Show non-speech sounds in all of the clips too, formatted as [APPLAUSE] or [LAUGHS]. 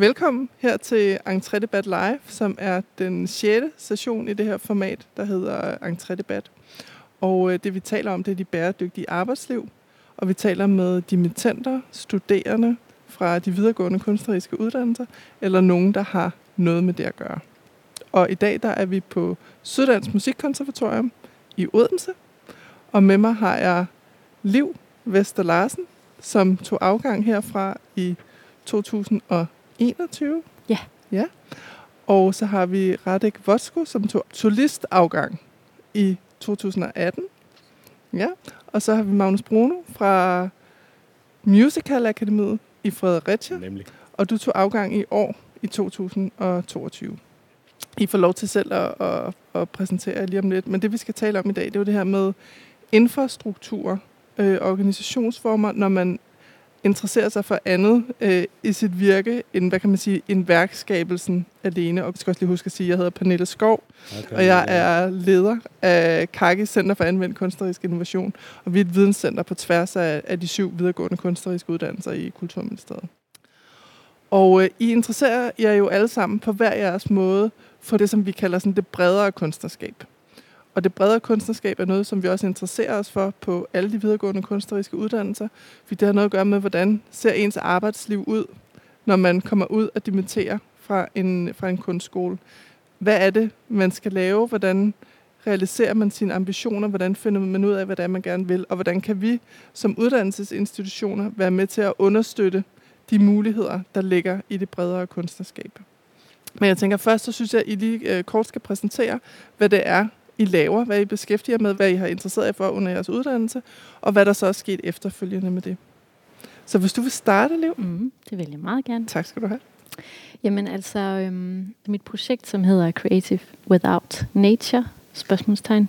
Velkommen her til Entré Debat Live, som er den sjette session i det her format, der hedder Entré Debat. Og øh, det vi taler om, det er de bæredygtige arbejdsliv. Og vi taler med dimittenter, studerende fra de videregående kunstneriske uddannelser, eller nogen, der har noget med det at gøre. Og i dag der er vi på Syddansk Musikkonservatorium i Odense. Og med mig har jeg Liv Vester Larsen, som tog afgang herfra i 2021. Ja. Ja. Og så har vi Radek Vosko, som tog solistafgang i 2018. Ja. Og så har vi Magnus Bruno fra Musical Akademiet i Fredericia. Nemlig. Og du tog afgang i år i 2022. I får lov til selv at, at, at præsentere lige om lidt. Men det, vi skal tale om i dag, det er jo det her med infrastruktur, øh, organisationsformer, når man interesserer sig for andet øh, i sit virke, end, hvad kan man sige, en værkskabelsen alene. Og jeg skal også lige huske at sige, at jeg hedder Pernille Skov, Okay. og jeg er leder af KAKI Center for Anvendt Kunstnerisk Innovation. Og vi er et videnscenter på tværs af, af de syv videregående kunstneriske uddannelser i Kulturministeriet. Og øh, I interesserer jer jo alle sammen på hver jeres måde for det, som vi kalder sådan det bredere kunstnerskab. Og det bredere kunstnerskab er noget, som vi også interesserer os for på alle de videregående kunstneriske uddannelser. Fordi det har noget at gøre med, hvordan ser ens arbejdsliv ud, når man kommer ud og dimitterer fra en, fra en kunstskole. Hvad er det, man skal lave? Hvordan realiserer man sine ambitioner? Hvordan finder man ud af, hvad det er, man gerne vil? Og hvordan kan vi som uddannelsesinstitutioner være med til at understøtte de muligheder, der ligger i det bredere kunstnerskab? Men jeg tænker først, så synes jeg, at I lige øh, kort skal præsentere, hvad det er, i laver, hvad I beskæftiger med, hvad I har interesseret jer for under jeres uddannelse, og hvad der så er sket efterfølgende med det. Så hvis du vil starte, Liv. Mm, det vil jeg meget gerne. Tak skal du have. Jamen altså, øhm, mit projekt, som hedder Creative Without Nature, spørgsmålstegn,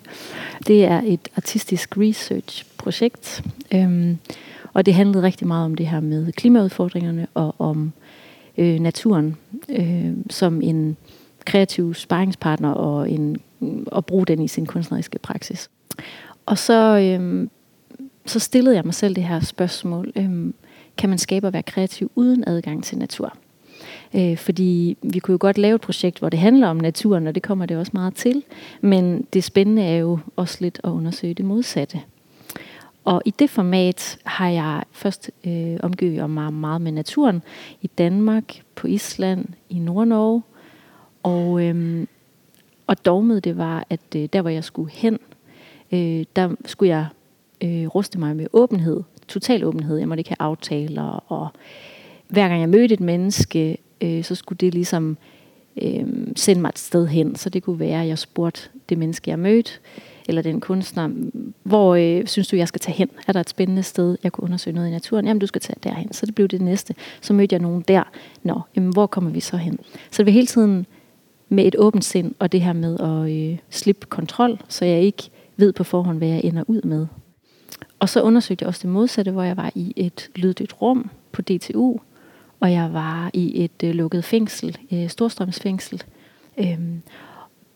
det er et artistisk research-projekt. Øhm, og det handlede rigtig meget om det her med klimaudfordringerne og om øh, naturen øh, som en kreativ sparringspartner og en, at bruge den i sin kunstneriske praksis. Og så, øhm, så stillede jeg mig selv det her spørgsmål. Øhm, kan man skabe og være kreativ uden adgang til natur? Øh, fordi vi kunne jo godt lave et projekt, hvor det handler om naturen, og det kommer det også meget til. Men det spændende er jo også lidt at undersøge det modsatte. Og i det format har jeg først øh, omgivet mig meget med naturen i Danmark, på Island, i Nordnorge. Og, øhm, og dogmet det var, at øh, der hvor jeg skulle hen, øh, der skulle jeg øh, ruste mig med åbenhed, total åbenhed. Jeg måtte ikke have aftaler, og hver gang jeg mødte et menneske, øh, så skulle det ligesom øh, sende mig et sted hen. Så det kunne være, at jeg spurgte det menneske, jeg mødte, eller den kunstner, hvor øh, synes du, jeg skal tage hen? Er der et spændende sted, jeg kunne undersøge noget i naturen? Jamen, du skal tage derhen. Så det blev det næste. Så mødte jeg nogen der. Nå, jamen, hvor kommer vi så hen? Så det var hele tiden med et åbent sind, og det her med at øh, slippe kontrol, så jeg ikke ved på forhånd, hvad jeg ender ud med. Og så undersøgte jeg også det modsatte, hvor jeg var i et lyddigt rum på DTU, og jeg var i et øh, lukket fængsel, øh, Storstrømsfængsel. Øhm,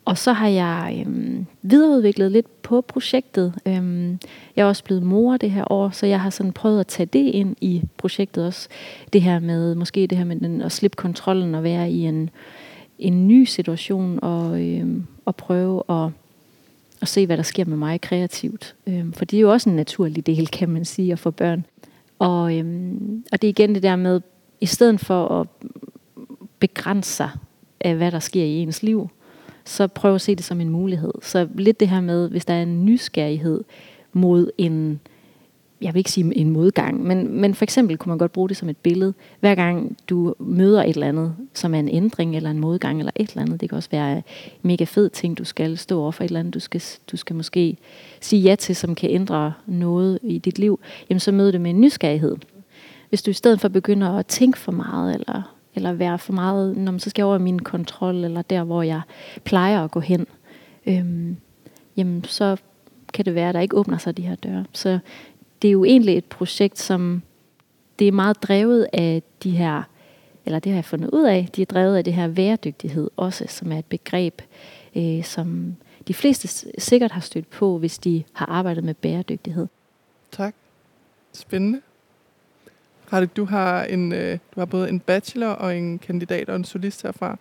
og så har jeg øhm, videreudviklet lidt på projektet. Øhm, jeg er også blevet mor det her år, så jeg har sådan prøvet at tage det ind i projektet også. Det her med, måske det her med den, at slippe kontrollen og være i en, en ny situation og, øh, og prøve at, at se, hvad der sker med mig kreativt. Øh, for det er jo også en naturlig del, kan man sige, at få børn. Og, øh, og det er igen det der med, i stedet for at begrænse sig af, hvad der sker i ens liv, så prøv at se det som en mulighed. Så lidt det her med, hvis der er en nysgerrighed mod en, jeg vil ikke sige en modgang, men, men for eksempel kunne man godt bruge det som et billede. Hver gang du møder et eller andet, som er en ændring eller en modgang eller et eller andet, det kan også være en mega fed ting, du skal stå over for et eller andet, du skal, du skal måske sige ja til, som kan ændre noget i dit liv, jamen så møder det med en nysgerrighed. Hvis du i stedet for begynder at tænke for meget, eller, eller være for meget, når man så skal jeg over min kontrol, eller der, hvor jeg plejer at gå hen, øhm, jamen så kan det være, at der ikke åbner sig de her døre. Så det er jo egentlig et projekt, som det er meget drevet af de her, eller det har jeg fundet ud af, de er drevet af det her væredygtighed også, som er et begreb, øh, som de fleste sikkert har stødt på, hvis de har arbejdet med bæredygtighed. Tak. Spændende. Hardik, du har, en, øh, du har både en bachelor og en kandidat og en solist herfra.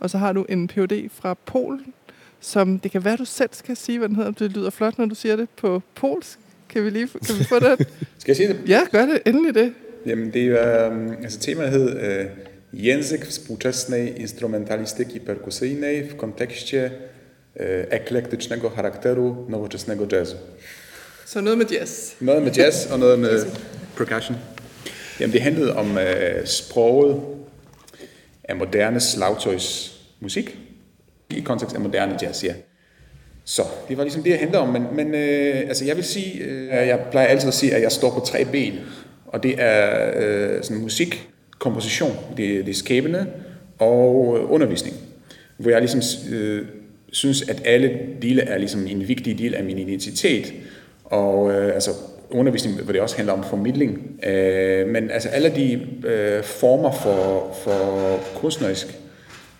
Og så har du en Ph.D. fra Polen, som det kan være, du selv skal sige, hvad den hedder. Det lyder flot, når du siger det på polsk. Kan vi lige kan vi få det? [LAUGHS] Skal jeg sige det? Ja, gør det. Endelig det. Jamen, det er, um, altså temaet hed uh, Język współczesnej instrumentalistyki perkusyjnej w kontekście uh, eklektycznego charakteru nowoczesnego jazzu. Så noget med jazz. Noget med jazz og noget med percussion. Jamen, det handlede om uh, sproget af moderne slagtøjsmusik i kontekst af moderne jazz, ja. Så det var ligesom det, jeg handler om. Men, men øh, altså, jeg vil sige, øh, jeg plejer altid at sige, at jeg står på tre ben. Og det er øh, sådan musik, komposition, det, det er skæbende og øh, undervisning. Hvor jeg ligesom øh, synes, at alle dele er ligesom en vigtig del af min identitet. Og øh, altså undervisning, hvor det også handler om formidling. Øh, men altså alle de øh, former for, for kunstnerisk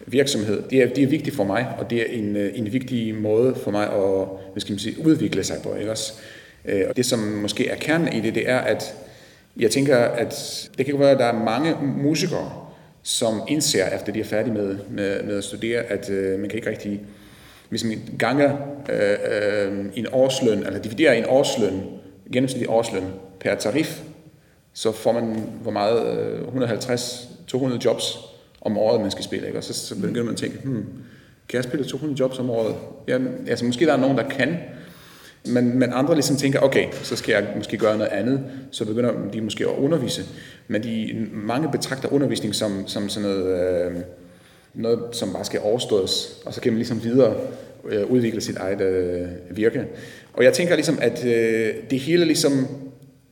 virksomhed, det er, det er vigtigt for mig, og det er en, øh, en vigtig måde for mig at hvad skal man sige, udvikle sig på. Ikke også? Øh, og det, som måske er kernen i det, det er, at jeg tænker, at det kan være, at der er mange musikere, som indser, efter de er færdige med, med, med at studere, at øh, man kan ikke rigtig, hvis man ganger øh, øh, en årsløn, eller dividerer en årsløn, gennemsnitlig årsløn per tarif, så får man hvor meget, øh, 150-200 jobs om året, man skal spille. Ikke? Og så, så begynder man at tænke, hmm, kan jeg spille 200 jobs om året? Ja, altså måske der er nogen, der kan, men, men andre ligesom tænker, okay, så skal jeg måske gøre noget andet, så begynder de måske at undervise. Men de, mange betragter undervisning som, som sådan noget, øh, noget, som bare skal overstås, og så kan man ligesom videre øh, udvikle sit eget øh, virke. Og jeg tænker ligesom, at øh, det hele ligesom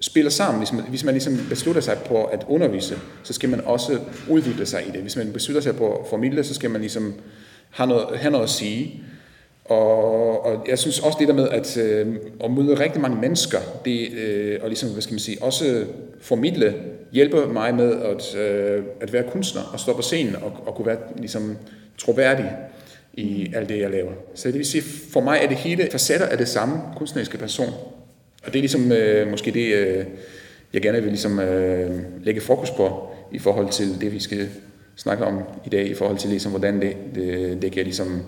spiller sammen. Hvis man, hvis man ligesom beslutter sig på at undervise, så skal man også udvikle sig i det. Hvis man beslutter sig på at formidle, så skal man ligesom have noget, have noget at sige. Og, og jeg synes også det der med at, øh, at møde rigtig mange mennesker, det, øh, og ligesom, hvad skal man sige, også formidle, hjælper mig med at, øh, at være kunstner og stå på scenen og, og kunne være ligesom troværdig i alt det, jeg laver. Så det vil sige, for mig er det hele facetter af det samme kunstneriske person. Og det er ligesom øh, måske det, øh, jeg gerne vil ligesom, øh, lægge fokus på i forhold til det, vi skal snakke om i dag, i forhold til ligesom, hvordan det, det, det kan ligesom,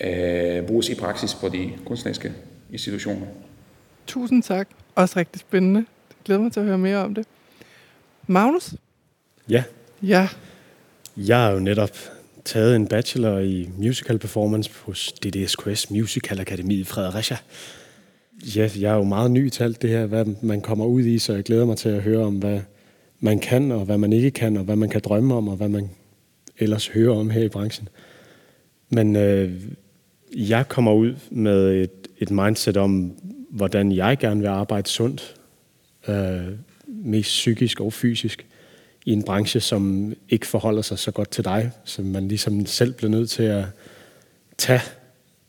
øh, bruges i praksis på de kunstneriske institutioner. Tusind tak. Også rigtig spændende. Jeg glæder mig til at høre mere om det. Magnus? Ja. Ja. Jeg har jo netop taget en bachelor i musical performance hos DDSQS Musical Akademi i Fredericia. Ja, jeg er jo meget ny til alt det her, hvad man kommer ud i, så jeg glæder mig til at høre om, hvad man kan, og hvad man ikke kan, og hvad man kan drømme om, og hvad man ellers hører om her i branchen. Men øh, jeg kommer ud med et, et mindset om, hvordan jeg gerne vil arbejde sundt, øh, mest psykisk og fysisk, i en branche, som ikke forholder sig så godt til dig, så man ligesom selv bliver nødt til at tage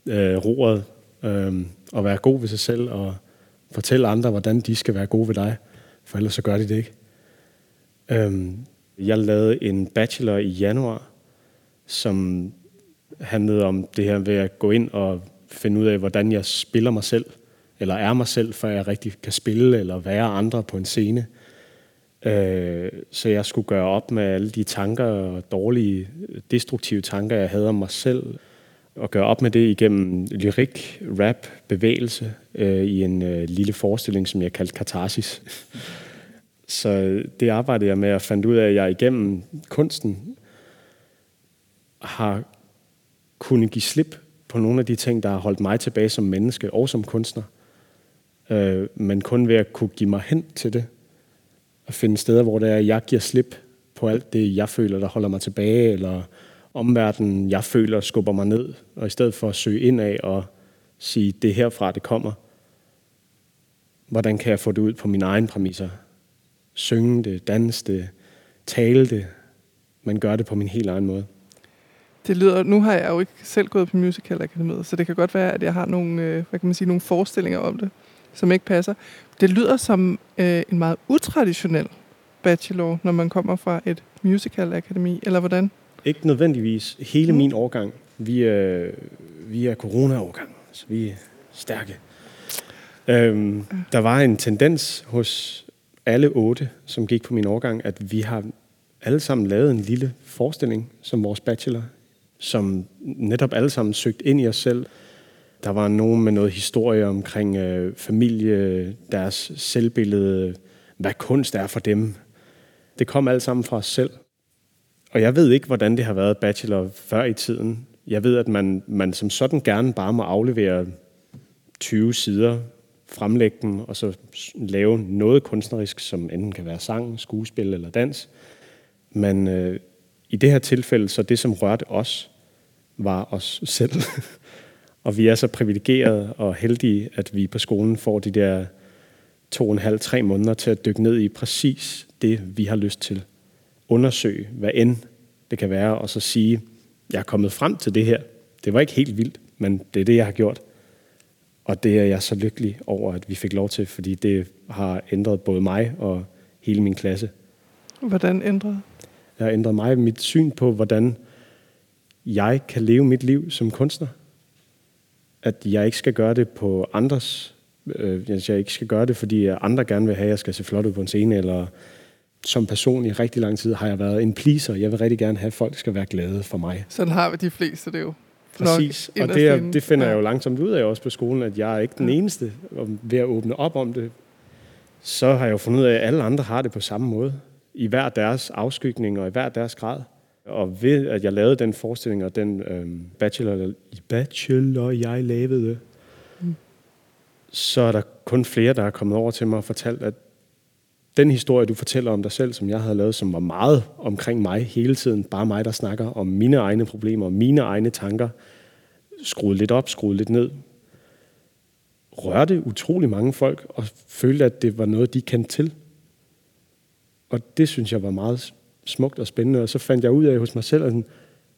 øh, roret øh, og være god ved sig selv og fortælle andre, hvordan de skal være gode ved dig, for ellers så gør de det ikke. Øh, jeg lavede en bachelor i januar, som handlede om det her ved at gå ind og finde ud af, hvordan jeg spiller mig selv, eller er mig selv, for jeg rigtig kan spille eller være andre på en scene. Øh, så jeg skulle gøre op med alle de tanker og dårlige, destruktive tanker, jeg havde om mig selv, at gøre op med det igennem lyrik, rap, bevægelse øh, i en øh, lille forestilling, som jeg kaldte Katarsis. Så det arbejdede jeg med at fandt ud af, at jeg igennem kunsten har kunnet give slip på nogle af de ting, der har holdt mig tilbage som menneske og som kunstner. Øh, men kun ved at kunne give mig hen til det. Og finde steder, hvor det er, at jeg giver slip på alt det, jeg føler, der holder mig tilbage, eller omverdenen, jeg føler, skubber mig ned. Og i stedet for at søge ind af og sige, det er herfra, det kommer. Hvordan kan jeg få det ud på mine egne præmisser? Synge det, danse det, tale det, men gøre det på min helt egen måde. Det lyder, nu har jeg jo ikke selv gået på Musical Akademiet, så det kan godt være, at jeg har nogle, øh, hvad kan man sige, nogle forestillinger om det, som ikke passer. Det lyder som øh, en meget utraditionel bachelor, når man kommer fra et musical akademi, eller hvordan? Ikke nødvendigvis. Hele mm. min årgang, vi er, vi er corona-årgang, så vi er stærke. Øhm, der var en tendens hos alle otte, som gik på min årgang, at vi har alle sammen lavet en lille forestilling som vores bachelor, som netop alle sammen søgte ind i os selv. Der var nogen med noget historie omkring øh, familie, deres selvbillede, hvad kunst er for dem. Det kom alt sammen fra os selv. Og jeg ved ikke, hvordan det har været bachelor før i tiden. Jeg ved, at man, man som sådan gerne bare må aflevere 20 sider, fremlægge dem, og så lave noget kunstnerisk, som enten kan være sang, skuespil eller dans. Men øh, i det her tilfælde, så det, som rørte os, var os selv. [LAUGHS] og vi er så privilegerede og heldige, at vi på skolen får de der to og en halv, tre måneder til at dykke ned i præcis det, vi har lyst til. Undersøge, hvad end det kan være, og så sige, jeg er kommet frem til det her. Det var ikke helt vildt, men det er det, jeg har gjort. Og det er jeg så lykkelig over, at vi fik lov til, fordi det har ændret både mig og hele min klasse. Hvordan ændret? Det har ændret mig mit syn på, hvordan jeg kan leve mit liv som kunstner. At jeg ikke skal gøre det på andres øh, jeg ikke skal gøre det, fordi andre gerne vil have, at jeg skal se flot ud på en scene, eller som person i rigtig lang tid har jeg været en pleaser. Jeg vil rigtig gerne have, at folk skal være glade for mig. Sådan har vi de fleste det jo. Præcis, og det, er, det finder ja. jeg jo langsomt ud af også på skolen, at jeg er ikke den eneste. Og ved at åbne op om det, så har jeg jo fundet ud af, at alle andre har det på samme måde. I hver deres afskygning og i hver deres grad. Og ved at jeg lavede den forestilling og den øhm, bachelor, bachelor, jeg lavede, mm. så er der kun flere, der er kommet over til mig og fortalt, at den historie, du fortæller om dig selv, som jeg havde lavet, som var meget omkring mig hele tiden, bare mig, der snakker om mine egne problemer, mine egne tanker, skruet lidt op, skruet lidt ned, rørte utrolig mange folk, og følte, at det var noget, de kendte til. Og det synes jeg var meget smukt og spændende, og så fandt jeg ud af hos mig selv, at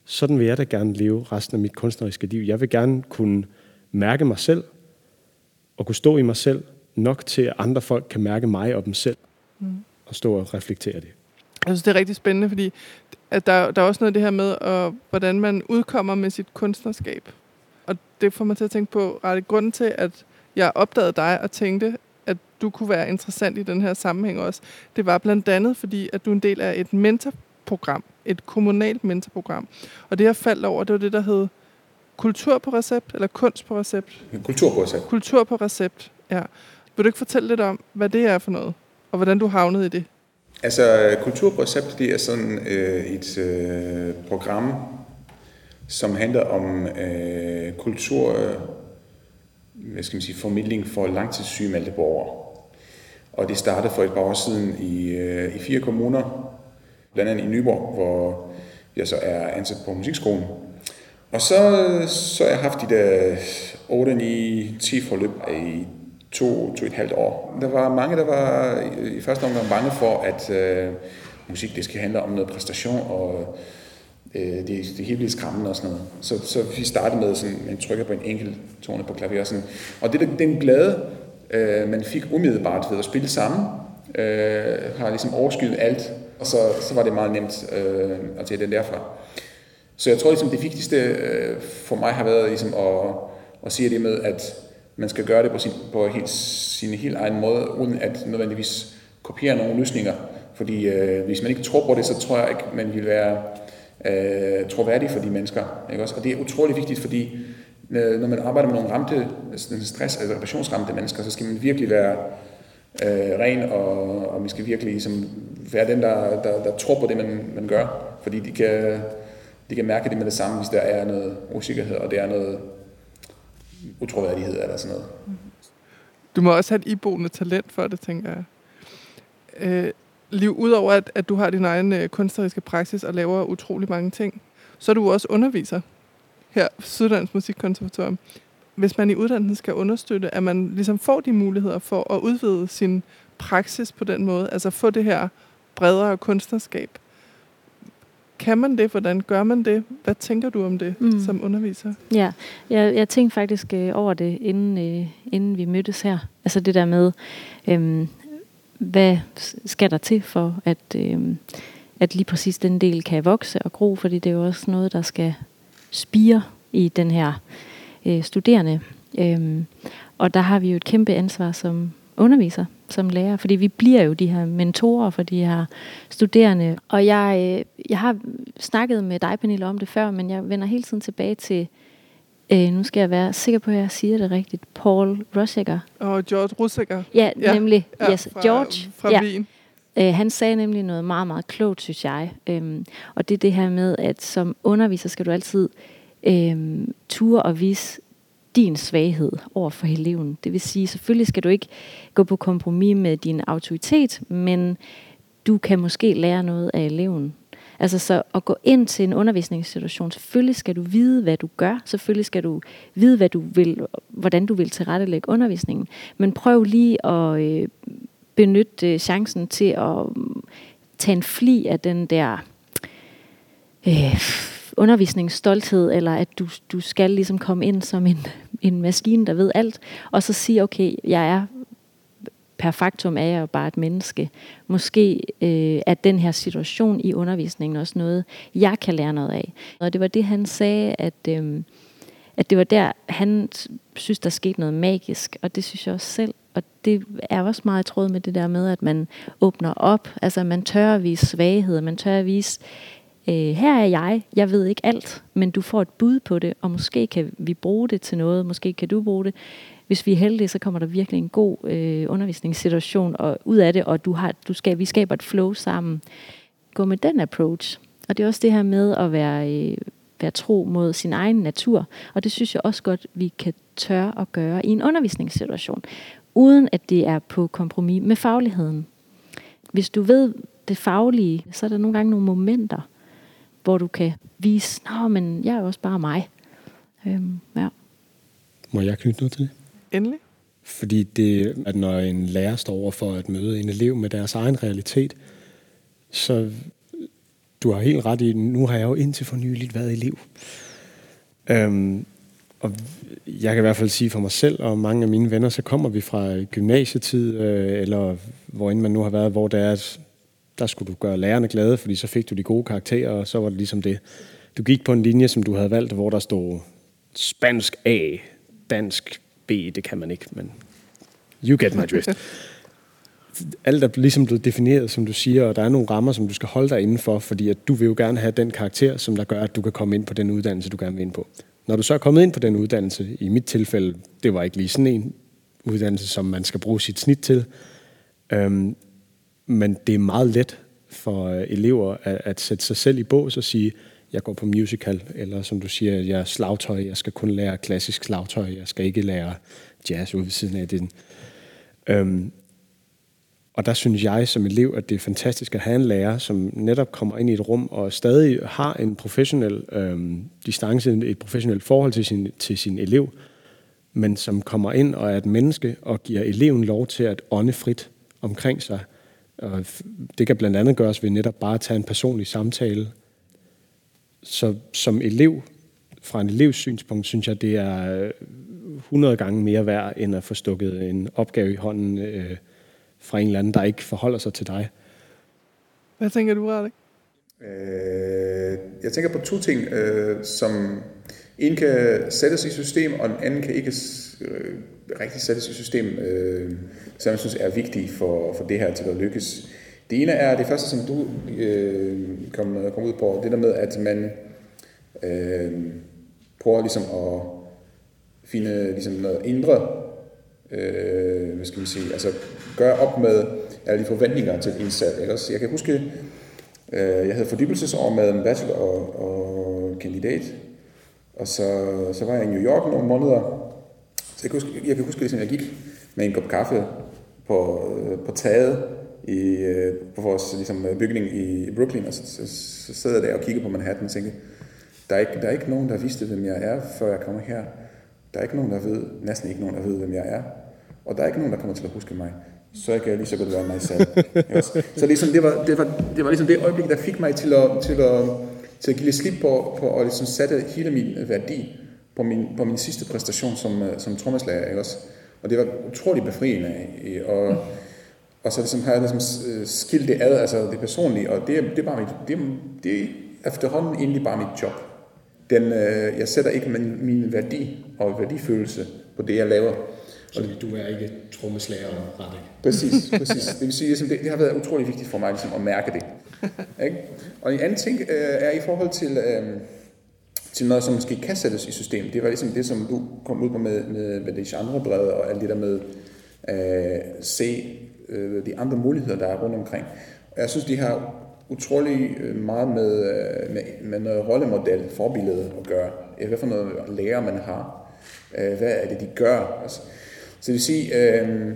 sådan vil jeg da gerne leve resten af mit kunstneriske liv. Jeg vil gerne kunne mærke mig selv, og kunne stå i mig selv, nok til, at andre folk kan mærke mig og dem selv mm. og stå og reflektere det. Jeg synes, det er rigtig spændende, fordi at der, der er også noget af det her med, at, hvordan man udkommer med sit kunstnerskab. Og det får mig til at tænke på, ret grunden til, at jeg opdagede dig og tænkte, at du kunne være interessant i den her sammenhæng også, det var blandt andet, fordi at du er en del af et mentorprogram, et kommunalt mentorprogram. Og det, jeg faldt over, det var det, der hed kultur på recept, eller kunst på recept? Kultur på recept. Kultur på recept, ja. Vil du ikke fortælle lidt om, hvad det er for noget? Og hvordan du havnede i det? Altså, Kulturprecept, det er sådan øh, et øh, program, som handler om øh, kultur, øh, hvad skal man sige, formidling for langtidssygemeldte borgere. Og det startede for et par år siden i, øh, i fire kommuner, blandt andet i Nyborg, hvor jeg så er ansat på musikskolen. Og så, så har jeg haft de der 8, 9, 10 forløb i to, to et halvt år. Der var mange, der var i første omgang bange for, at øh, musik det skal handle om noget præstation, og øh, det, det er helt vildt skræmmende og sådan noget. Så, så vi startede med sådan, en trykker på en enkelt tone på klaver. Og, sådan. og det, den glæde, øh, man fik umiddelbart ved at spille sammen, øh, har ligesom overskyet alt, og så, så var det meget nemt øh, at tage den derfra. Så jeg tror ligesom, det vigtigste øh, for mig har været ligesom at, at sige det med, at man skal gøre det på sin, på helt, sin helt egen måde, uden at nødvendigvis kopiere nogle løsninger. Fordi øh, hvis man ikke tror på det, så tror jeg ikke, man vil være øh, troværdig for de mennesker. Ikke også? Og det er utrolig vigtigt, fordi øh, når man arbejder med nogle ramte, stress, eller repressionsramte mennesker, så skal man virkelig være øh, ren, og, og man skal virkelig ligesom, være den, der, der, der tror på det, man, man gør. Fordi de kan, de kan mærke det med det samme, hvis der er noget usikkerhed, og det er noget utroværdighed eller sådan noget. Du må også have et iboende talent for det, tænker jeg. Øh, Liv, udover at, at du har din egen øh, kunstneriske praksis og laver utrolig mange ting, så er du også underviser her på Sydlands Musikkonservatorium. Hvis man i uddannelsen skal understøtte, at man ligesom får de muligheder for at udvide sin praksis på den måde, altså få det her bredere kunstnerskab, kan man det? Hvordan gør man det? Hvad tænker du om det mm. som underviser? Ja, jeg, jeg tænkte faktisk øh, over det, inden, øh, inden vi mødtes her. Altså det der med, øh, hvad skal der til for, at, øh, at lige præcis den del kan vokse og gro, fordi det er jo også noget, der skal spire i den her øh, studerende. Øh, og der har vi jo et kæmpe ansvar som underviser, som lærer, fordi vi bliver jo de her mentorer for de her studerende. Og jeg, øh, jeg har snakket med dig, Pernille, om det før, men jeg vender hele tiden tilbage til, øh, nu skal jeg være sikker på, at jeg siger det rigtigt, Paul Rosiger. Og George Rusiger. Ja, ja, nemlig. Ja, yes, fra, George. Fra ja. Wien. Øh, han sagde nemlig noget meget, meget klogt, synes jeg. Øhm, og det er det her med, at som underviser skal du altid øhm, ture og vise din svaghed over for eleven. Det vil sige, selvfølgelig skal du ikke gå på kompromis med din autoritet, men du kan måske lære noget af eleven. Altså så at gå ind til en undervisningssituation, selvfølgelig skal du vide, hvad du gør. Selvfølgelig skal du vide, hvad du vil, hvordan du vil tilrettelægge undervisningen. Men prøv lige at øh, benytte øh, chancen til at øh, tage en fli af den der øh, undervisningsstolthed, eller at du, du skal ligesom komme ind som en, en maskine, der ved alt, og så sige, okay, jeg er per faktum er jeg jo bare et menneske. Måske øh, er den her situation i undervisningen også noget, jeg kan lære noget af. Og det var det, han sagde, at, øh, at det var der, han synes, der skete noget magisk, og det synes jeg også selv. Og det er også meget i tråd med det der med, at man åbner op, altså man tør at vise svaghed, man tør at vise, øh, her er jeg, jeg ved ikke alt, men du får et bud på det, og måske kan vi bruge det til noget, måske kan du bruge det. Hvis vi er heldige, så kommer der virkelig en god øh, undervisningssituation og ud af det, og du har, du skal, vi skaber et flow sammen. Gå med den approach. Og det er også det her med at være, øh, være tro mod sin egen natur, og det synes jeg også godt, vi kan tør at gøre i en undervisningssituation, uden at det er på kompromis med fagligheden. Hvis du ved det faglige, så er der nogle gange nogle momenter, hvor du kan vise, nå, men jeg er også bare mig. Øhm, ja. Må jeg knytte noget til det? Endelig. Fordi det, at når en lærer står over for at møde en elev med deres egen realitet, så du har helt ret i, nu har jeg jo indtil for nyligt været elev. Øhm, og jeg kan i hvert fald sige for mig selv og mange af mine venner, så kommer vi fra gymnasietid, øh, eller hvor end man nu har været, hvor det er, at der skulle du gøre lærerne glade, fordi så fik du de gode karakterer, og så var det ligesom det. Du gik på en linje, som du havde valgt, hvor der stod spansk A, dansk B, det kan man ikke, men you get my drift. [LAUGHS] Alt er ligesom blevet defineret, som du siger, og der er nogle rammer, som du skal holde dig indenfor, fordi at du vil jo gerne have den karakter, som der gør, at du kan komme ind på den uddannelse, du gerne vil ind på. Når du så er kommet ind på den uddannelse, i mit tilfælde, det var ikke lige sådan en uddannelse, som man skal bruge sit snit til, øhm, men det er meget let for øh, elever at, at sætte sig selv i bås og sige, jeg går på musical, eller som du siger, jeg er slagtøj, jeg skal kun lære klassisk slagtøj, jeg skal ikke lære jazz ude ved siden af det. Øhm, og der synes jeg som elev, at det er fantastisk at have en lærer, som netop kommer ind i et rum og stadig har en professionel øhm, distance, et professionelt forhold til sin, til sin elev, men som kommer ind og er et menneske og giver eleven lov til at ånde frit omkring sig. Og det kan blandt andet gøres ved netop bare at tage en personlig samtale. Så som elev, fra en elevs synspunkt, synes jeg, det er 100 gange mere værd, end at få stukket en opgave i hånden øh, fra en eller anden, der ikke forholder sig til dig. Hvad tænker du, Radek? Øh, jeg tænker på to ting, øh, som en kan sættes i system, og den anden kan ikke øh, rigtig sættes system, øh, som jeg synes er vigtigt for, for det her til at lykkes. Det ene er det første, som du øh, kom, kom ud på, det der med, at man øh, prøver ligesom at finde ligesom noget indre, øh, hvad skal man sige, altså gøre op med alle de forventninger til indsat. Ikke? Jeg kan huske, øh, jeg havde fordybelsesår med en bachelor og, og kandidat, og så, så var jeg i New York nogle måneder, så jeg kan huske, jeg kan huske ligesom, jeg gik med en kop kaffe på, øh, på taget i, øh, på vores ligesom, øh, bygning i Brooklyn, og så, så, så sad jeg der og kiggede på Manhattan og tænkte, der er, ikke, der er ikke nogen, der vidste, hvem jeg er, før jeg kommer her. Der er ikke nogen, der ved, næsten ikke nogen, der ved, hvem jeg er. Og der er ikke nogen, der kommer til at huske mig. Så jeg kan lige så godt være mig selv. [LAUGHS] så ligesom, det, var, det, var, det var ligesom det øjeblik, der fik mig til at, til at, til at give lidt slip på, på at ligesom sætte hele min værdi på min, på min sidste præstation som, som trommeslager. Ikke også? Og det var utrolig befriende. Og, og så ligesom har jeg ligesom skilt det ad, altså det personlige, og det, det, er bare mit, det, det er efterhånden egentlig bare mit job. Den, øh, jeg sætter ikke min, min værdi og værdifølelse på det, jeg laver. Så du er ikke trommeslager, Radek? Præcis, [LAUGHS] præcis. Det vil sige, ligesom, det, det har været utrolig vigtigt for mig ligesom, at mærke det. Ikke? Og en anden ting øh, er i forhold til, øh, til noget, som måske kan sættes i system. Det var ligesom det, som du kom ud på med, med, med det genrebrevet og alt det der med at øh, se øh, de andre muligheder, der er rundt omkring. Og jeg synes, de har utrolig øh, meget med, øh, med, med noget rollemodel, forbillede at gøre. Hvad for noget lærer man har. Øh, hvad er det, de gør? Altså, så det vil sige, øh,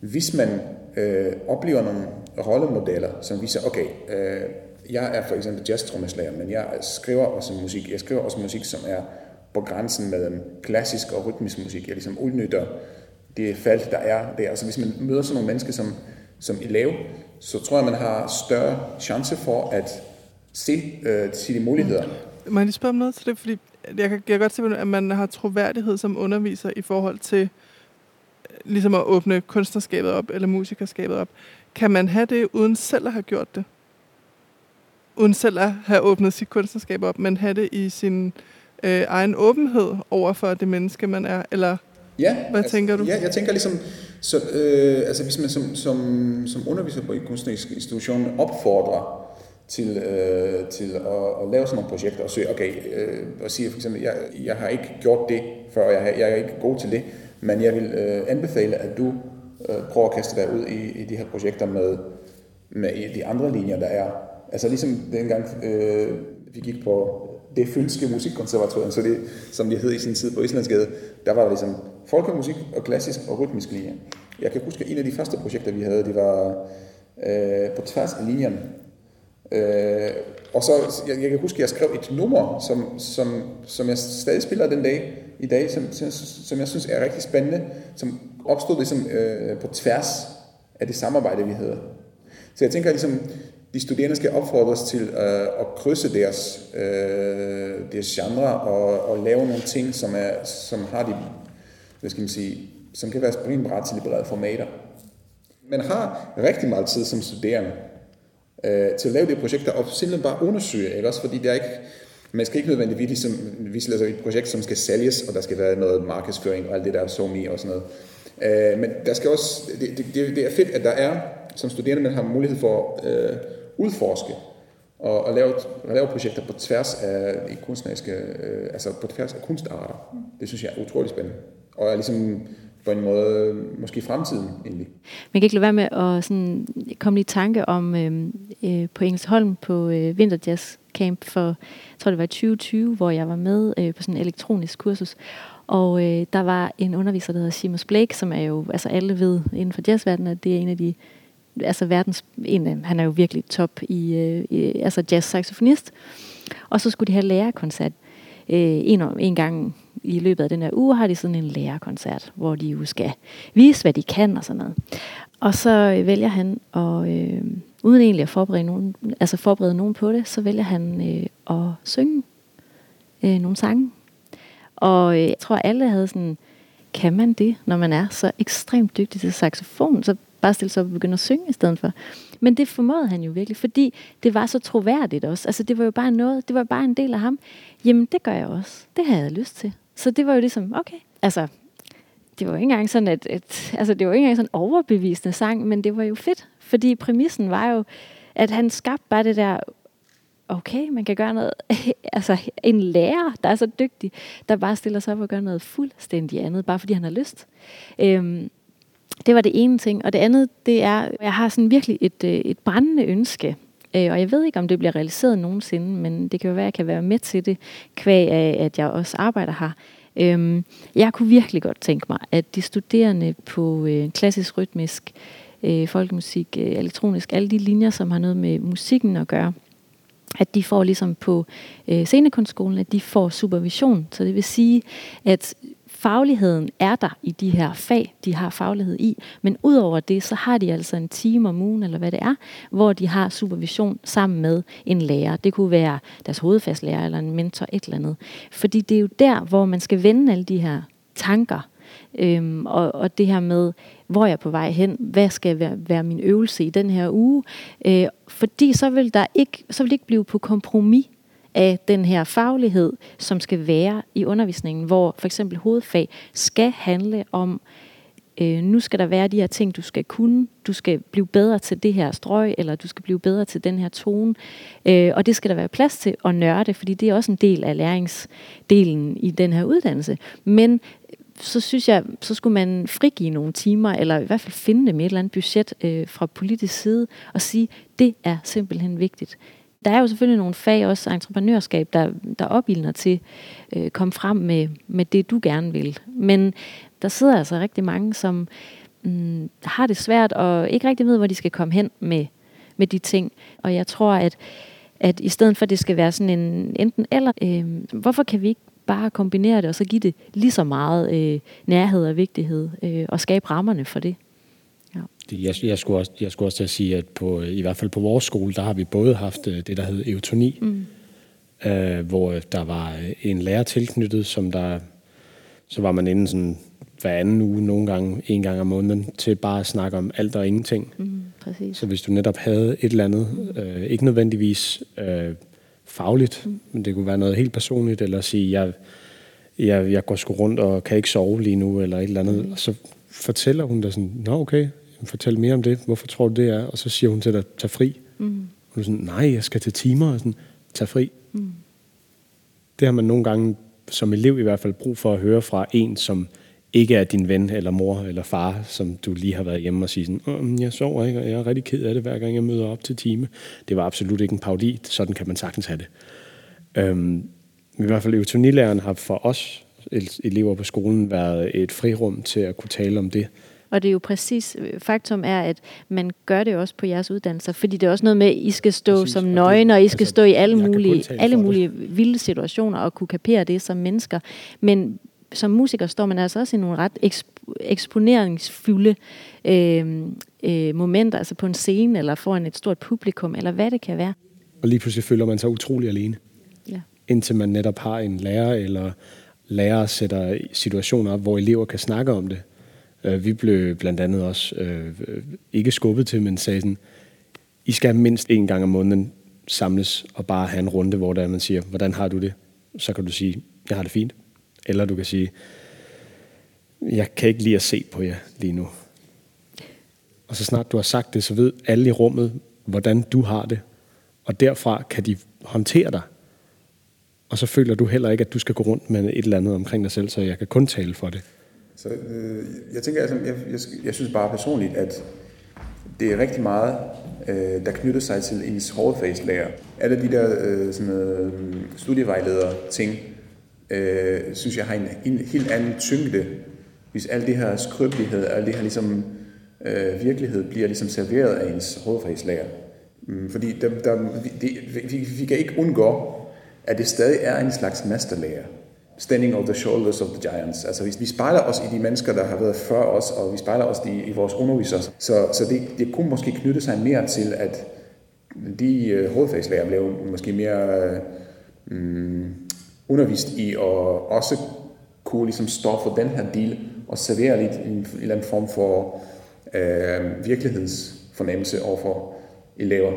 hvis man øh, oplever nogle rollemodeller, som viser, okay, øh, jeg er for eksempel jazztrommeslager, men jeg skriver også musik. Jeg skriver også musik, som er på grænsen mellem klassisk og rytmisk musik. Jeg ligesom udnytter det felt, der er der. Altså hvis man møder sådan nogle mennesker som, som elev, så tror jeg, man har større chance for at se øh, de muligheder. Mm. Må jeg lige spørge om noget til det? Fordi jeg kan, jeg kan godt se, at man har troværdighed som underviser i forhold til øh, ligesom at åbne kunstnerskabet op, eller musikerskabet op. Kan man have det, uden selv at have gjort det? Uden selv at have åbnet sit kunstnerskab op, men have det i sin øh, egen åbenhed over for det menneske, man er? Eller ja, hvad altså, tænker du? Ja, jeg tænker ligesom, så, øh, altså hvis man som, som, som underviser på en kunstnerisk institution opfordrer til, øh, til at, at lave sådan nogle projekter og søge, okay, øh, og sige for eksempel, jeg, jeg har ikke gjort det før, jeg, jeg er ikke god til det, men jeg vil øh, anbefale, at du øh, prøver at kaste dig ud i, i de her projekter med, med de andre linjer, der er. Altså ligesom dengang øh, vi gik på det fynske musikkonservatorium, så det, som det hed i sin tid på Islandsgade, der var der ligesom folkemusik og klassisk og rytmisk linje. Jeg kan huske, at en af de første projekter, vi havde, det var øh, på tværs af linjen. Øh, og så, jeg, jeg kan huske, at jeg skrev et nummer, som, som, som jeg stadig spiller den dag i dag, som, som, som jeg synes er rigtig spændende, som opstod ligesom øh, på tværs af det samarbejde, vi havde. Så jeg tænker ligesom, de studerende skal opfordres til øh, at krydse deres, øh, deres genre og, og lave nogle ting, som, er, som har de, hvad skal man sige, som kan være springbræt til liberale formater. Man har rigtig meget tid som studerende øh, til at lave de projekter og simpelthen bare undersøge, ikke også? Fordi det er ikke, man skal ikke nødvendigvis ligesom, altså et projekt, som skal sælges, og der skal være noget markedsføring og alt det der, så me og sådan noget. Øh, men der skal også, det, det, det er fedt, at der er, som studerende, man har mulighed for øh, udforske og, og lave, og lave projekter på tværs af kunstneriske, øh, altså på tværs af kunstarter. Det synes jeg er utrolig spændende. Og er ligesom på en måde måske fremtiden egentlig. Man kan ikke lade være med at sådan, komme i tanke om øh, øh, på Engelsholm på øh, Vinterjazz Camp for, jeg tror det var 2020, hvor jeg var med øh, på sådan en elektronisk kursus. Og øh, der var en underviser, der hedder Seamus Blake, som er jo, altså alle ved inden for jazzverdenen, at det er en af de, altså verdens, en af, han er jo virkelig top i, øh, i altså jazz-saxofonist. Og så skulle de have lærerkoncert øh, en, en gang i løbet af den her uge har de sådan en lærerkoncert, hvor de jo skal vise, hvad de kan og sådan noget. Og så øh, vælger han, og øh, uden egentlig at forberede nogen, altså forberede nogen på det, så vælger han øh, at synge øh, nogle sange. Og øh, jeg tror, alle havde sådan, kan man det, når man er så ekstremt dygtig til saxofon, så bare stille sig op og begynde at synge i stedet for. Men det formåede han jo virkelig, fordi det var så troværdigt også. Altså det var jo bare noget, det var bare en del af ham. Jamen det gør jeg også. Det havde jeg lyst til. Så det var jo ligesom, okay. Altså, det var jo ikke engang sådan, at, at altså, det var ikke engang sådan overbevisende sang, men det var jo fedt, fordi præmissen var jo, at han skabte bare det der, okay, man kan gøre noget, [LAUGHS] altså en lærer, der er så dygtig, der bare stiller sig op og gør noget fuldstændig andet, bare fordi han har lyst. Øhm, det var det ene ting. Og det andet, det er, jeg har sådan virkelig et, øh, et brændende ønske, øh, og jeg ved ikke, om det bliver realiseret nogensinde, men det kan jo være, at jeg kan være med til det, kvæg af, at jeg også arbejder her. Øhm, jeg kunne virkelig godt tænke mig, at de studerende på øh, klassisk rytmisk, øh, folkemusik, elektronisk, alle de linjer, som har noget med musikken at gøre, at de får ligesom på øh, scenekunstskolen, at de får supervision. Så det vil sige, at fagligheden er der i de her fag, de har faglighed i, men udover det, så har de altså en time om ugen, eller hvad det er, hvor de har supervision sammen med en lærer. Det kunne være deres hovedfagslærer eller en mentor, et eller andet. Fordi det er jo der, hvor man skal vende alle de her tanker, øhm, og, og det her med, hvor jeg er på vej hen, hvad skal være, være min øvelse i den her uge, øh, fordi så vil der ikke, så vil det ikke blive på kompromis af den her faglighed, som skal være i undervisningen, hvor for eksempel hovedfag skal handle om øh, nu skal der være de her ting, du skal kunne. Du skal blive bedre til det her strøg, eller du skal blive bedre til den her tone. Øh, og det skal der være plads til at nørde, fordi det er også en del af læringsdelen i den her uddannelse. Men så synes jeg, så skulle man frigive nogle timer, eller i hvert fald finde dem i et eller andet budget øh, fra politisk side, og sige, det er simpelthen vigtigt. Der er jo selvfølgelig nogle fag, også entreprenørskab, der, der opildner til at øh, komme frem med, med det, du gerne vil. Men der sidder altså rigtig mange, som mm, har det svært og ikke rigtig ved, hvor de skal komme hen med, med de ting. Og jeg tror, at, at i stedet for, at det skal være sådan en enten eller, øh, hvorfor kan vi ikke bare kombinere det, og så give det lige så meget øh, nærhed og vigtighed, øh, og skabe rammerne for det. Ja. Jeg, jeg, skulle også, jeg skulle også til at sige, at på, i hvert fald på vores skole, der har vi både haft øh, det, der hed eutoni, mm. øh, hvor der var en lærer tilknyttet, som der, så var man inde sådan hver anden uge, nogle gange en gang om måneden, til bare at snakke om alt og ingenting. Mm, præcis. Så hvis du netop havde et eller andet, øh, ikke nødvendigvis øh, fagligt, mm. men det kunne være noget helt personligt, eller sige, jeg, jeg, jeg går sgu rundt og kan ikke sove lige nu, eller et eller andet. Mm. Og så fortæller hun dig sådan, nå okay, fortæl mere om det, hvorfor tror du det er? Og så siger hun til dig, tag fri. Mm. Og du er sådan, nej, jeg skal til timer, og sådan, tag fri. Mm. Det har man nogle gange, som elev i hvert fald, brug for at høre fra en, som ikke er din ven eller mor eller far, som du lige har været hjemme og sige sådan, jeg sover ikke, og jeg er rigtig ked af det, hver gang jeg møder op til time. Det var absolut ikke en paudi. Sådan kan man sagtens have det. Øhm, I hvert fald eutonilæreren har for os elever på skolen været et frirum til at kunne tale om det. Og det er jo præcis, øh, faktum er, at man gør det også på jeres uddannelser, fordi det er også noget med, at I skal stå præcis, som nøgne, og I skal altså, stå i alle mulige, alle mulige vilde situationer og kunne kapere det som mennesker. Men som musiker står man altså også i nogle ret eksp- eksponeringsfulde øh, øh, momenter, altså på en scene, eller foran et stort publikum, eller hvad det kan være. Og lige pludselig føler man sig utrolig alene. Ja. Indtil man netop har en lærer, eller lærer sætter situationer op, hvor elever kan snakke om det. Øh, vi blev blandt andet også øh, ikke skubbet til, men sagde sådan, I skal mindst en gang om måneden samles og bare have en runde, hvor der man siger, hvordan har du det? Så kan du sige, jeg har det fint. Eller du kan sige, jeg kan ikke lide at se på jer lige nu. Og så snart du har sagt det, så ved alle i rummet, hvordan du har det. Og derfra kan de håndtere dig. Og så føler du heller ikke, at du skal gå rundt med et eller andet omkring dig selv, så jeg kan kun tale for det. Så øh, jeg tænker, altså, jeg, jeg, jeg synes bare personligt, at det er rigtig meget, øh, der knytter sig til ens hårdfagslærer. Alle de der øh, sådan, øh, studievejledere ting, øh, synes jeg har en, en helt anden tyngde, hvis al det her skrøbelighed, al det her ligesom, øh, virkelighed bliver ligesom serveret af ens hovedfagslærer. Mm, fordi der, der, det, vi, vi kan ikke undgå, at det stadig er en slags masterlærer. Standing on the shoulders of the giants. Altså vi, vi spejler os i de mennesker, der har været før os, og vi spejler os i, i vores undervisere, så, så det, det kunne måske knytte sig mere til, at de øh, hovedfagslærer blev måske mere øh, mm, undervist i og også kunne ligesom stå for den her del og servere lidt en, en eller anden form for øh, virkelighedsfornemmelse overfor elever.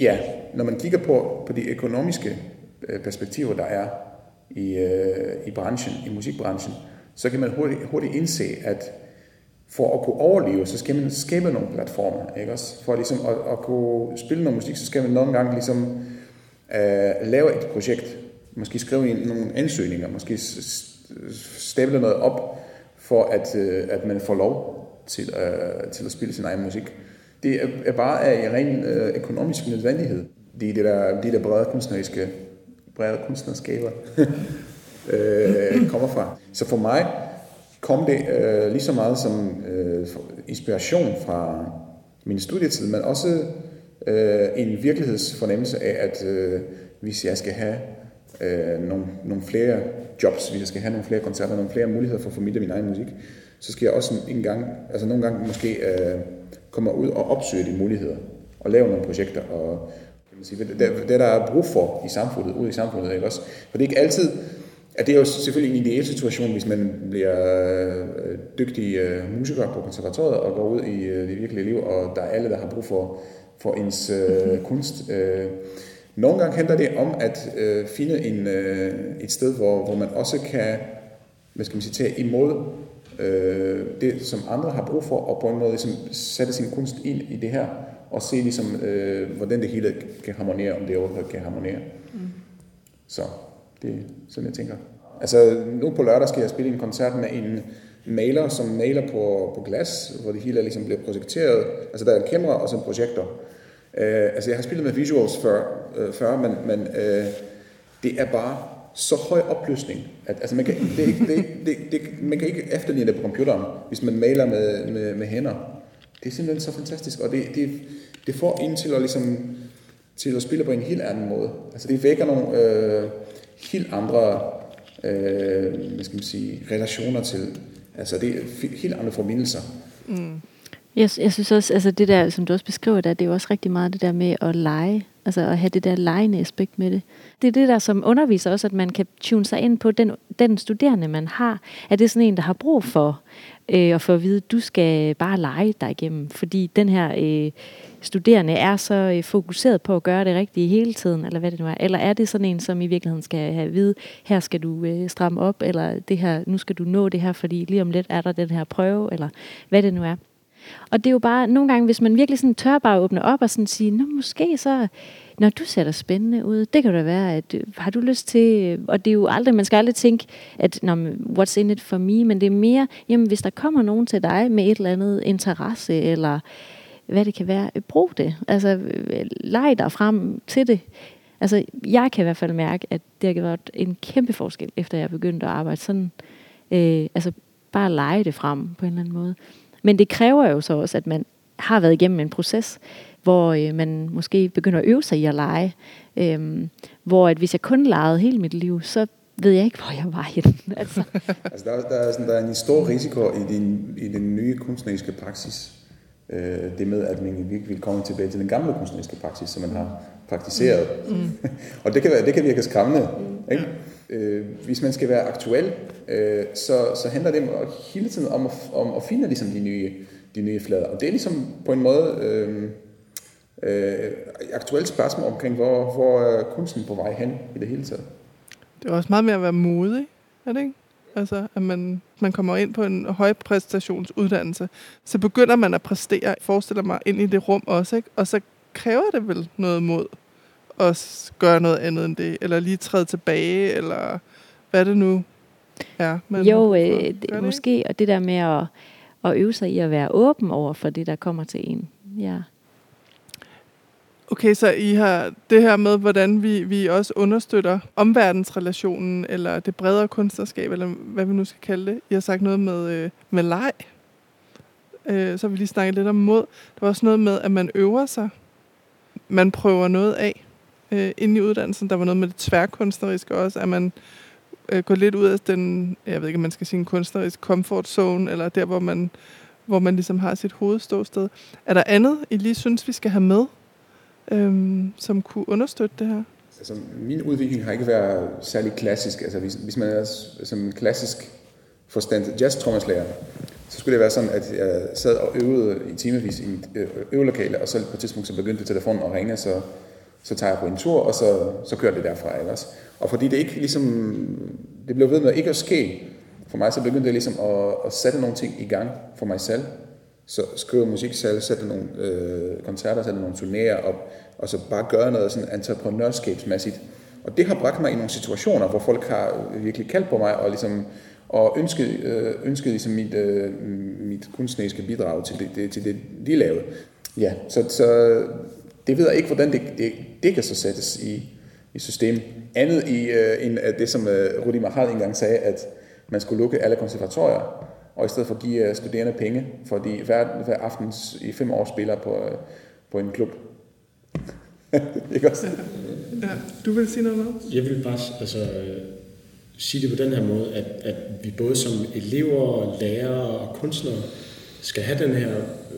Ja, når man kigger på, på de økonomiske øh, perspektiver, der er i, øh, i branchen, i musikbranchen, så kan man hurtigt, hurtigt indse, at for at kunne overleve, så skal man skabe nogle platformer, ikke også? For ligesom at, at kunne spille noget musik, så skal man nogle gange ligesom øh, lave et projekt, måske skrive ind nogle ansøgninger, måske stable noget op, for at, øh, at man får lov til, øh, til at spille sin egen musik. Det er bare af en ren øh, økonomisk nødvendighed. Det er det der, de der brede kunstneriske brede kunstnerskaber [LAUGHS] øh, kommer fra. Så for mig kom det øh, lige så meget som øh, inspiration fra min studietid, men også øh, en virkelighedsfornemmelse af, at øh, hvis jeg skal have øh, nogle, nogle flere jobs, hvis jeg skal have nogle flere koncerter, nogle flere muligheder for at formidle min egen musik, så skal jeg også en gang, altså nogle gange måske øh, komme ud og opsøge de muligheder, og lave nogle projekter, og kan man sige, det, det, der er brug for i samfundet, ude i samfundet, ikke også? For det er ikke altid, at det er jo selvfølgelig en ideel situation, hvis man bliver øh, dygtig øh, musiker på konservatoriet og går ud i øh, det virkelige liv, og der er alle, der har brug for, for ens øh, kunst. Øh, nogle gange handler det om at øh, finde en, øh, et sted, hvor, hvor man også kan hvad skal man sige, tage imod øh, det, som andre har brug for, og på en måde ligesom, sætte sin kunst ind i det her, og se ligesom, øh, hvordan det hele kan harmonere, om det overhovedet kan harmonere. Mm. Så det er sådan, jeg tænker. Altså, nu på lørdag skal jeg spille en koncert med en maler, som maler på, på glas, hvor det hele ligesom bliver projekteret. Altså, der er en kamera og så en projektor. Uh, altså, jeg har spillet med visuals før, uh, før men, men uh, det er bare så høj opløsning, at altså, man, kan, det, det, det, det, man kan ikke efterligne det på computeren, hvis man maler med, med, med hænder. Det er simpelthen så fantastisk, og det, det, det får en til at, ligesom, til at spille på en helt anden måde. Altså det vækker nogle øh, helt andre øh, hvad skal man sige, relationer til, altså det er helt andre forbindelser. Mm. Jeg, jeg synes også, altså det der, som du også beskriver der, det er jo også rigtig meget det der med at lege, altså at have det der legende aspekt med det. Det er det der, som underviser også, at man kan tune sig ind på den, den studerende, man har. Er det sådan en, der har brug for øh, at få at vide, du skal bare lege dig igennem, fordi den her øh, studerende er så øh, fokuseret på at gøre det rigtige hele tiden, eller hvad det nu er. Eller er det sådan en, som i virkeligheden skal have at vide, her skal du øh, stramme op, eller det her, nu skal du nå det her, fordi lige om lidt er der den her prøve, eller hvad det nu er. Og det er jo bare, nogle gange, hvis man virkelig sådan tør bare åbne op og sådan sige, nå måske så, når du ser dig spændende ud, det kan da være, at øh, har du lyst til, øh, og det er jo aldrig, man skal aldrig tænke, at nå, what's in it for me, men det er mere, jamen hvis der kommer nogen til dig med et eller andet interesse, eller hvad det kan være, brug det. Altså, leg dig frem til det. Altså, jeg kan i hvert fald mærke, at det har været en kæmpe forskel, efter jeg begyndte at arbejde sådan. Øh, altså, bare lege det frem på en eller anden måde. Men det kræver jo så også, at man har været igennem en proces, hvor øh, man måske begynder at øve sig i at lege. Øh, hvor at hvis jeg kun legede hele mit liv, så ved jeg ikke, hvor jeg var henne. Altså. [LAUGHS] altså der, der, er sådan, der er en stor risiko i din, i den nye kunstneriske praksis. Øh, det med, at man ikke vil komme tilbage til den gamle kunstneriske praksis, som man har praktiseret. Mm. mm. [LAUGHS] og det kan, være, det kan virke skræmmende. Mm. Ikke? Øh, hvis man skal være aktuel, øh, så, så handler det hele tiden om at, om at finde ligesom, de, nye, de nye flader. Og det er ligesom på en måde øh, øh, aktuelt spørgsmål omkring, hvor, hvor er kunsten på vej hen i det hele taget. Det er også meget mere at være modig, er det ikke? Altså, at man, man kommer ind på en højpræstationsuddannelse, så begynder man at præstere, forestiller mig, ind i det rum også, ikke? Og så kræver det vel noget mod at gøre noget andet end det, eller lige træde tilbage, eller hvad det nu er. Man jo, øh, det, det måske, og det der med at, at øve sig i at være åben over for det, der kommer til en. Ja. Okay, så I har det her med, hvordan vi, vi også understøtter omverdensrelationen, eller det bredere kunstnerskab, eller hvad vi nu skal kalde det. I har sagt noget med, øh, med leg. Øh, så har vi lige snakket lidt om mod. Der var også noget med, at man øver sig. Man prøver noget af øh, inde i uddannelsen. Der var noget med det tværkunstneriske også, at man øh, går lidt ud af den, jeg ved ikke, om man skal sige en kunstnerisk comfort zone, eller der, hvor man, hvor man ligesom har sit hovedståsted. Er der andet, I lige synes, vi skal have med, øhm, som kunne understøtte det her? Altså, min udvikling har ikke været særlig klassisk. Altså, hvis, hvis man er som en klassisk forstand jazz trommeslager så skulle det være sådan, at jeg sad og øvede i timevis i mit øh, øvelokale, og så på et tidspunkt så begyndte telefonen at ringe, så så tager jeg på en tur, og så, så kører det derfra. Ikke? Og fordi det ikke ligesom, det blev ved med ikke at ske for mig, så begyndte jeg ligesom at, at sætte nogle ting i gang for mig selv. Så skrive musik selv, sætte nogle øh, koncerter, sætte nogle turnéer op, og så bare gøre noget sådan entreprenørskabsmæssigt. Og det har bragt mig i nogle situationer, hvor folk har virkelig kaldt på mig, og ligesom og ønsket, øh, ønsket ligesom mit, øh, mit kunstneriske bidrag til det, det, til det, de lavede. Ja, så, så det ved jeg ikke, hvordan det, det, det kan så sættes i, i system. Andet i, uh, end det, som uh, Rudi Mahal engang sagde, at man skulle lukke alle konservatorier, og i stedet for at give uh, studerende penge, fordi hver, hver aften i fem år spiller på, uh, på en klub. [LAUGHS] ikke også? Ja, du vil sige noget med? Jeg vil bare altså, sige det på den her måde, at, at vi både som elever, lærere og kunstnere skal have den her,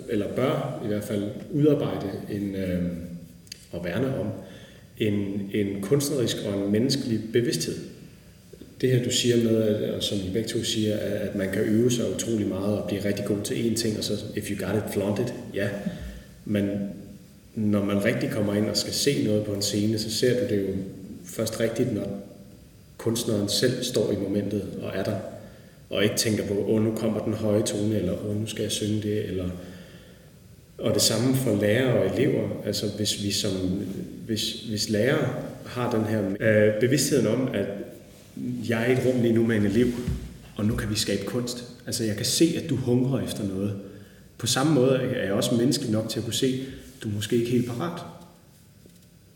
eller bør i hvert fald udarbejde en, øh, og værne om, en, en kunstnerisk og en menneskelig bevidsthed. Det her, du siger med, og som I begge to siger, at man kan øve sig utrolig meget og blive rigtig god til én ting, og så if you got it, flaunt it, ja. Men når man rigtig kommer ind og skal se noget på en scene, så ser du det jo først rigtigt, når kunstneren selv står i momentet og er der. og ikke tænker på, åh, nu kommer den høje tone, eller åh, nu skal jeg synge det, eller... Og det samme for lærere og elever. Altså hvis vi som, hvis, hvis lærere har den her øh, bevidstheden om, at jeg er i et rum lige nu med en elev, og nu kan vi skabe kunst. Altså jeg kan se, at du hungrer efter noget. På samme måde er jeg også menneskelig nok til at kunne se, at du er måske ikke helt parat.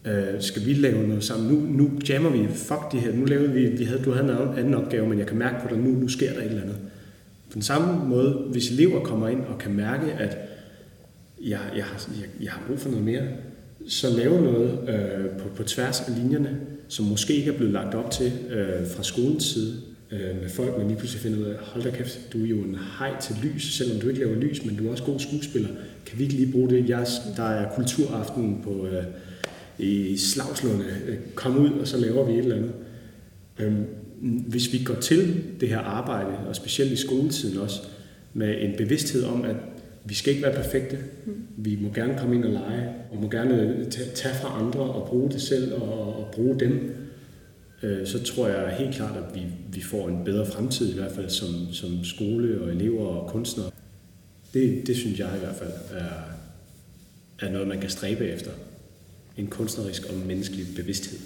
Øh, skal vi lave noget sammen? Nu, nu jammer vi, fuck det her, nu lavede vi, vi havde, du havde en anden opgave, men jeg kan mærke på dig, nu, nu sker der et eller andet. På den samme måde, hvis elever kommer ind og kan mærke, at jeg, jeg, har, jeg, jeg har brug for noget mere, så lave noget øh, på, på tværs af linjerne, som måske ikke er blevet lagt op til øh, fra skolens side, øh, med folk, man lige pludselig finder ud af, hold da kæft, du er jo en hej til lys, selvom du ikke laver lys, men du er også god skuespiller. Kan vi ikke lige bruge det? Jeg, der er kulturaften på, øh, i Slagslunde. Kom ud, og så laver vi et eller andet. Øh, hvis vi går til det her arbejde, og specielt i skoletiden også, med en bevidsthed om, at vi skal ikke være perfekte. Vi må gerne komme ind og lege, og må gerne øh, tage fra andre og bruge det selv og, og bruge dem. Øh, så tror jeg helt klart, at vi, vi får en bedre fremtid i hvert fald som, som skole og elever og kunstnere. Det, det synes jeg i hvert fald er, er noget, man kan stræbe efter. En kunstnerisk og menneskelig bevidsthed.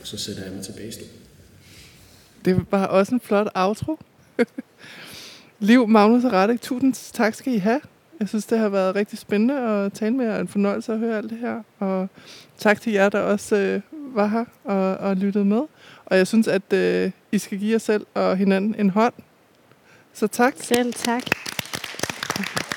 Og så sætter jeg mig tilbage i Det var også en flot outro. [LAUGHS] Liv, Magnus og Radek, tusind tak skal I have. Jeg synes, det har været rigtig spændende at tale med jer, og en fornøjelse at høre alt det her. Og tak til jer, der også øh, var her og, og lyttede med. Og jeg synes, at øh, I skal give jer selv og hinanden en hånd. Så tak. Selv tak. Okay.